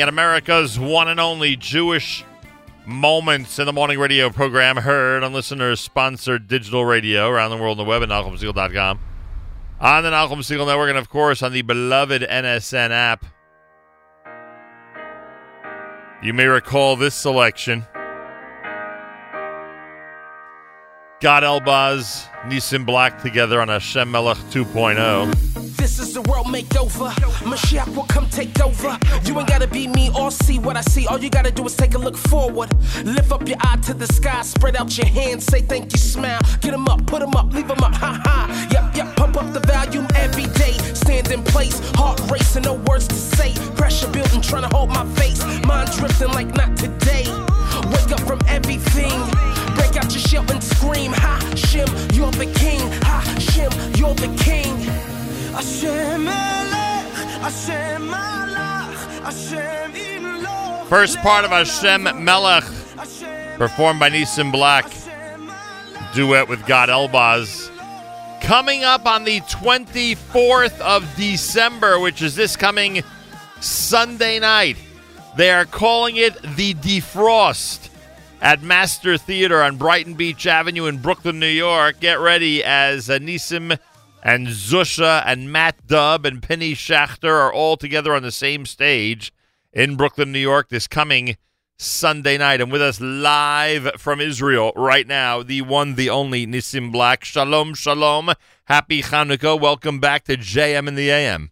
at America's one and only Jewish Moments in the Morning radio program, heard on listeners sponsored digital radio around the world on the web at NachumSegal.com, on the Nachum Segal Network, and of course on the beloved NSN app. You may recall this selection. Gad Elbaz, Nissim Black together on Hashem Melech 2.0. This is the world makeover. Mashiach will come take over. You ain't gotta be me or see what I see. All you gotta do is take a look forward. Lift up your eye to the sky, spread out your hands, say thank you, smile. Get 'em up, put 'em up, leave 'em up, ha ha. Yep, yep, pump up the volume every day. Stand in place, heart racing, no words to say. Pressure building, trying to hold my face. Mind drifting like not today. Wake up from everything. Break out your shell and scream, Ha, Shim, you're the king. Ha, Shim, you're the king. First part of Hashem Melech, performed by Nissim Black, duet with Gad Elbaz. Coming up on the 24th of December, which is this coming Sunday night, they are calling it the Defrost at Master Theater on Brighton Beach Avenue in Brooklyn, New York. Get ready as Nissim and Zusha and Matt Dubb and Penny Schachter are all together on the same stage in Brooklyn, New York this coming Sunday night. And with us live from Israel right now, the one, the only Nissim Black. Shalom, shalom. Happy Hanukkah. Welcome back to JM in the AM.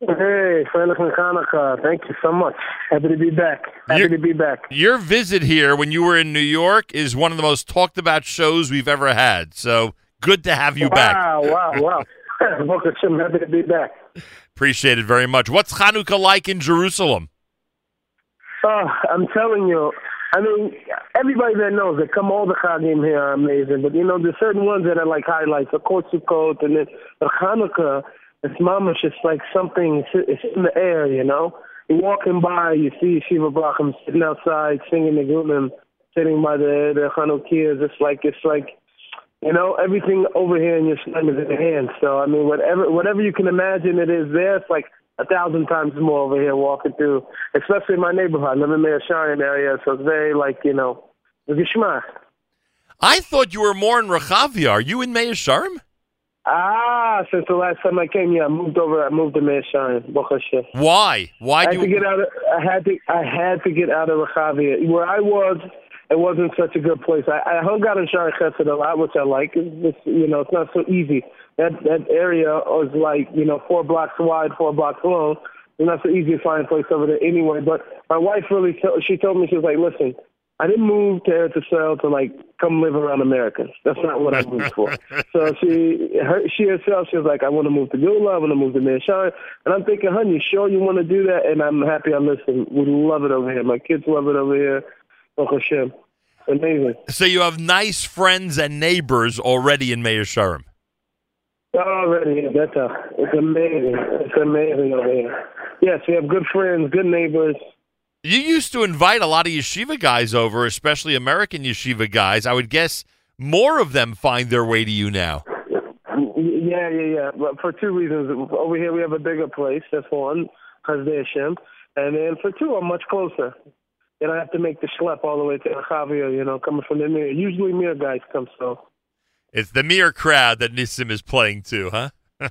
Hey, Freilich Hanukkah. Thank you so much. Happy to be back. Happy You're- to be back. Your visit here when you were in New York is one of the most talked about shows we've ever had. So good to have you back. Wow, wow, wow. Baruch Hashem, happy to be back. Appreciate it very much. What's Hanukkah like in Jerusalem? Oh, I'm telling you, I mean, everybody that knows that come all the Chagim here are amazing, but you know, there's certain ones that are like highlights. Of course, Sukkot, and then the Hanukkah, it's mamash, it's like something, it's, in the air, you know? You're walking by, you see Shiva Brachim sitting outside, singing the Gulim, sitting by the, the Chanukias. It's like, it's like, you know, everything over here in your slum is in your hands. So, I mean, whatever, whatever you can imagine it is there, it's like a thousand times more over here walking through, especially in my neighborhood. I live in the Sharon area, so it's very like, you know, Gishma. I thought you were more in Rehavia. Are you in Mea Shearim? Ah, since the last time I came, yeah, I moved over. I moved to Mea Shearim. Why? Why I had to get out of. I had to. I had to get out of Rehavia. Where I was, it wasn't such a good place. I, I hung out in Shaarei Chesed a lot, which I like. It's, it's, you know, it's not so easy. That that area was like you know four blocks wide, four blocks long. It's not so easy to find a place over there anyway. But my wife really, to, she told me she was like, listen. I didn't move to Eretz Israel to like come live around America. That's not what I moved for. so she, her, she herself, she was like, I want to move to Geula, I want to move to Mea Shearim. And I'm thinking, honey, sure you want to do that? And I'm happy I listened. We love it over here. My kids love it over here. Baruch Hashem. Amazing. So you have nice friends and neighbors already in Mea Shearim. Already, a, it's amazing. It's amazing over here. Yes, we have good friends, good neighbors. You used to invite a lot of yeshiva guys over, especially American yeshiva guys. I would guess more of them find their way to you now. Yeah, yeah, yeah. But for two reasons. Over here, we have a bigger place. That's one, Hashem. And then for two, I'm much closer. And I have to make the schlep all the way to Rehavia, you know, coming from the Mir. Usually Mir guys come, so. It's the mere crowd that Nissim is playing to, huh?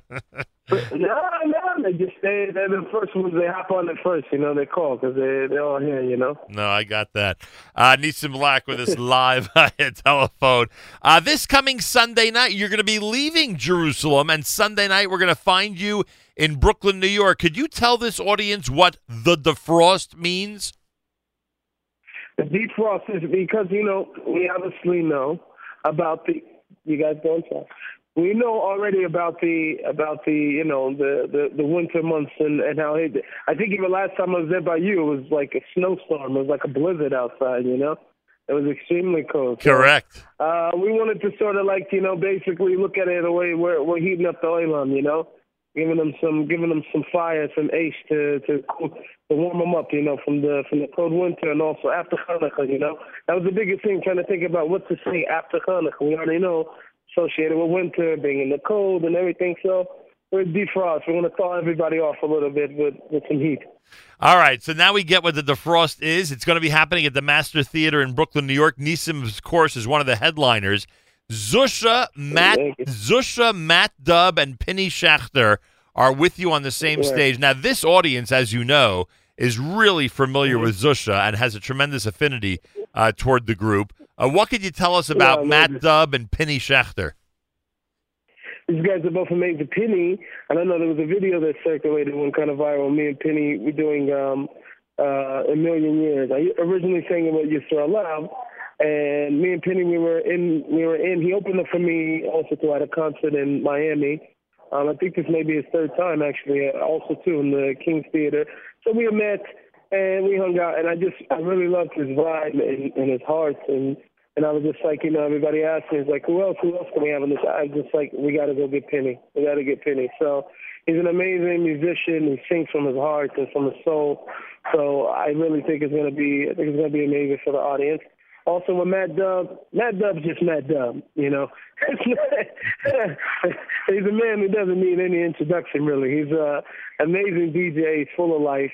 No, no, they just, they, they're the first ones. They hop on it first, you know, they call because they, they're all here, you know. No, I got that. Uh, Nissim Black with us live via telephone. Uh, this coming Sunday night, you're going to be leaving Jerusalem, and Sunday night we're going to find you in Brooklyn, New York. Could you tell this audience what the defrost means? Defrost is because, you know, we obviously know about the, you guys don't talk. We know already about the about the you know the the, the winter months and and how it. I think even last time I was there by you, it was like a snowstorm. It was like a blizzard outside. You know, it was extremely cold. So, Correct. Uh, we wanted to sort of like you know basically look at it the way we're we're heating up the oil on You know, giving them some giving them some fire, some ace to to to warm them up. You know, from the from the cold winter and also after Hanukkah. You know, that was the biggest thing trying to think about what to say after Hanukkah. We already know associated with winter, being in the cold and everything. So we're defrost. We're going to thaw everybody off a little bit with with some heat. All right, so now we get what the defrost is. It's going to be happening at the Master Theater in Brooklyn, New York. Nissim, of course, is one of the headliners. Zusha, Matt, Zusha, Matt Dubb, and Penny Schachter are with you on the same Yeah. stage. Now, this audience, as you know, is really familiar Mm-hmm. with Zusha and has a tremendous affinity uh, toward the group. Uh, what could you tell us about Yeah, Matt. Dubb and Penny Schachter? These guys are both amazing. Penny, I don't know, there was a video that circulated, went kind of viral. Me and Penny were doing um, uh, A Million Years. I originally sang about Yisrael Love, and me and Penny, we were in, we were in, he opened up for me also to at a concert in Miami. Um, I think this may be his third time, actually, uh, also too, in the King's Theater. So we met, and we hung out, and I just, I really loved his vibe and, and his heart, and and I was just like, you know, everybody asked me, it's like, who else, who else can we have on this? I was just like, we got to go get Penny. We got to get Penny. So he's an amazing musician. He sings from his heart and from his soul. So I really think it's to be, I think it's to be amazing for the audience. Also with Matt Dubb, Matt Dubb's just Matt Dubb, you know. he's a man who doesn't need any introduction, really. He's a amazing DJ. He's full of life.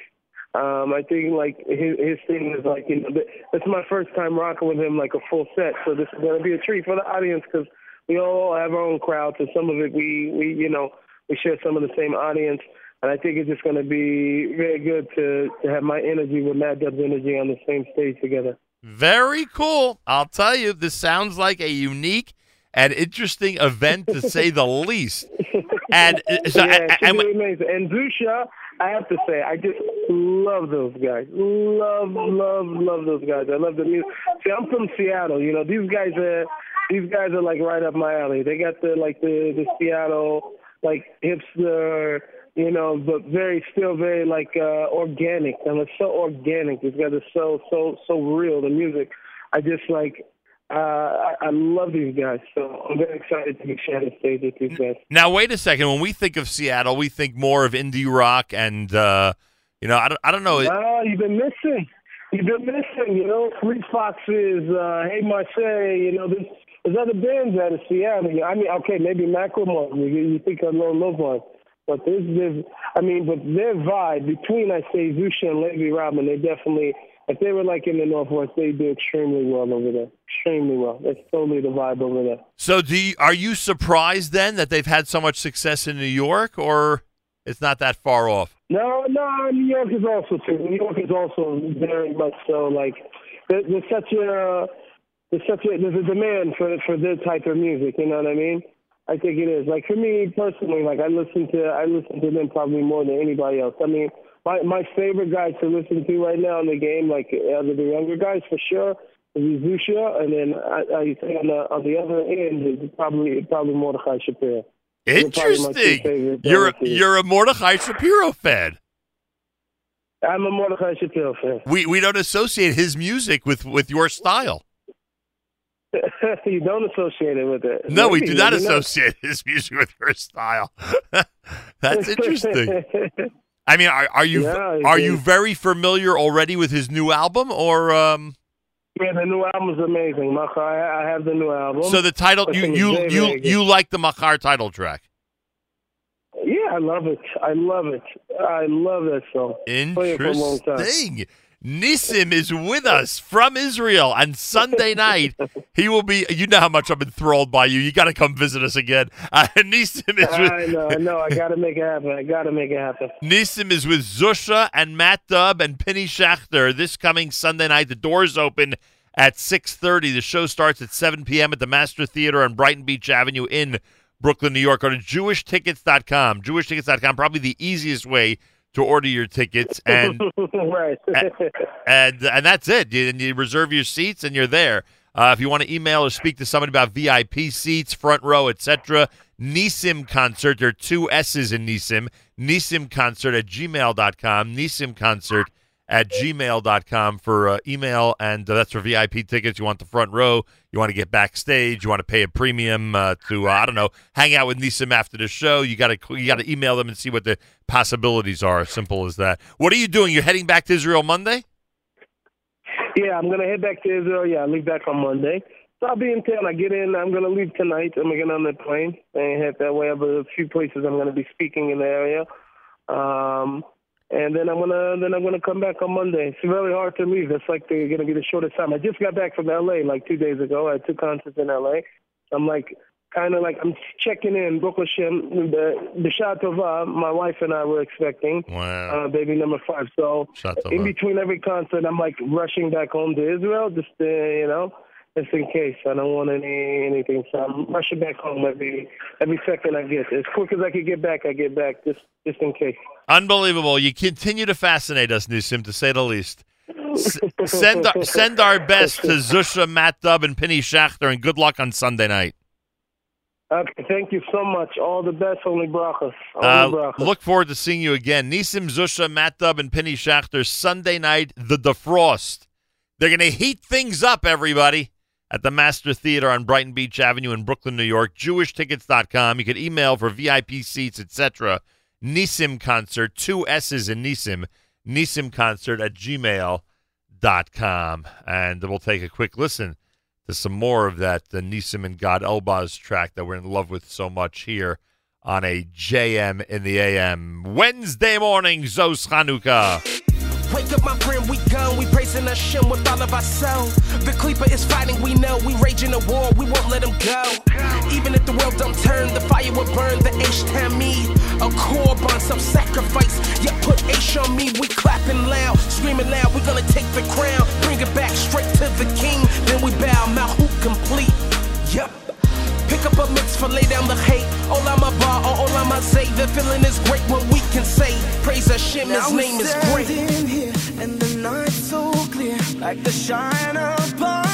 Um, I think like his his thing is like you know is my first time rocking with him like a full set, so this is going to be a treat for the audience because we all have our own crowds, and some of it we we you know we share some of the same audience, and I think it's just going to be very good to to have my energy with Matt Dubb's energy on the same stage together. Very cool. I'll tell you, this sounds like a unique and interesting event to say the least. And uh, so, yeah, should and, amazing. And Zusha, I have to say, I just love those guys. Love, love, love those guys. I love the music. See, I'm from Seattle. You know, these guys are these guys are like right up my alley. They got the like the the Seattle like hipster, you know, but very still very like uh organic. And it's so organic. These guys are so so so real. The music, I just like. Uh, I, I love these guys, so I'm very excited to be sharing the stage with these guys. now, wait a second. When we think of Seattle, we think more of indie rock, and uh, you know, I don't, I don't know. Oh, you've been missing. You've been missing. You know, Fleet Foxes, uh, Hey Marseille. You know, there's there's other bands out of Seattle. I mean, okay, maybe Macklemore. You, you think of Love one, but there's, there's, I mean, but their vibe between I say Zusha and Levi Robin, they definitely. If they were like in the Northwest, they do extremely well over there. Extremely well. That's totally the vibe over there. So, do you, are you surprised then that they've had so much success in New York, or it's not that far off? No, no, New York is also too. New York is also very much so. Like there, there's such a there's such a there's a demand for for their type of music. You know what I mean? I think it is. Like for me personally, like I listen to I listen to them probably more than anybody else. I mean, my my favorite guy to listen to right now in the game, like other the younger guys for sure, is Zusha, and then I, I think on the on the other end is probably probably Mordechai Shapiro. They're probably my two Interesting. You're bands. you're a Mordechai Shapiro fan. I'm a Mordechai Shapiro fan. We we don't associate his music with with your style. you don't associate it with it. No, we do not maybe associate his music with your style. That's interesting. I mean, are, are you Yeah, are you very familiar already with his new album, or um? yeah, the new album's amazing. Macha, I, have the new album. So the title you you you you like the Machar title track? yeah, I love it. I love it. I love that song. It for a long time. Interesting. Nissim is with us from Israel, and Sunday night he will be. You know how much I'm enthralled by you. You got to come visit us again. Uh, Nissim is with I know, I know. I got to make it happen. I got to make it happen. Nissim is with Zusha and Matt Dubb and Penny Schachter this coming Sunday night. The doors open at 6.30. The show starts at 7 p.m. at the Master Theater on Brighton Beach Avenue in Brooklyn, New York. Go to jewishtickets.com. Jewishtickets.com, probably the easiest way to order your tickets. And right. and and that's it. You, and you reserve your seats, and you're there. Uh, if you want to email or speak to somebody about VIP seats, front row, etc., Nissim Concert. There are two S's in Nissim. Nissim Concert at gmail.com. Nissim Concert at gmail.com for uh, email, and uh, that's for VIP tickets. You want the front row. You want to get backstage. You want to pay a premium uh, to, uh, I don't know, hang out with Nissim after the show. You got to you got to email them and see what the possibilities are. Simple as that. What are you doing? You're heading back to Israel Monday? yeah, I'm going to head back to Israel. Yeah, I leave back on Monday. So I'll be in town. I get in. I'm gonna leave tonight. I'm gonna get on the plane and head that way. I have a few places I'm gonna be speaking in the area. Um, and then I'm gonna then I'm gonna come back on Monday. It's very hard to leave. It's like they're gonna be the shortest time. I just got back from LA like two days ago. I had two concerts in LA. I'm like kind of like I'm checking in. Baruch Hashem, the the Shah Tova, my wife and I were expecting Wow. uh, baby number five. So in between every concert, I'm like rushing back home to Israel, just uh, you know, just in case. I don't want any anything, so I'm rushing back home every every second I get. As quick as I can get back, I get back, just just in case. Unbelievable. You continue to fascinate us, Nissim, to say the least. S- send, our, send our best to Zusha, Matt Dubb, and Penny Schachter, and good luck on Sunday night. Okay, thank you so much. All the best, only brachas. Only Uh, brachas. look forward to seeing you again. Nissim Zusha, Matt Dubb, and Penny Schachter, Sunday night, The Defrost. They're going to heat things up, everybody, at the Master Theater on Brighton Beach Avenue in Brooklyn, New York. JewishTickets.com. You can email for VIP seats, etc. Nissim Concert, two S's in Nissim, Nissim Concert at gmail.com. And we'll take a quick listen to some more of that the Nissim and Gad Elbaz track that we're in love with so much here on a JM in the AM Wednesday morning, Zos Chanukah. Wake up, my friend, we gone. We praising Hashem with all of our soul. The Creeper is fighting, we know. We raging a war, we won't let him go. Even if the world don't turn, the fire will burn. The H me, a korban, some sacrifice. Yeah, put H on me. We clapping loud, screaming loud. We gonna take the crown, bring it back straight to the king. Then we bow, Malhut complete. Yep. Up a mix for lay down the hate. Olam Haba or Olam Hazeh. The feeling is great when we can say, Praise Hashem, His name is great. Here, and the night's so clear, like the shine upon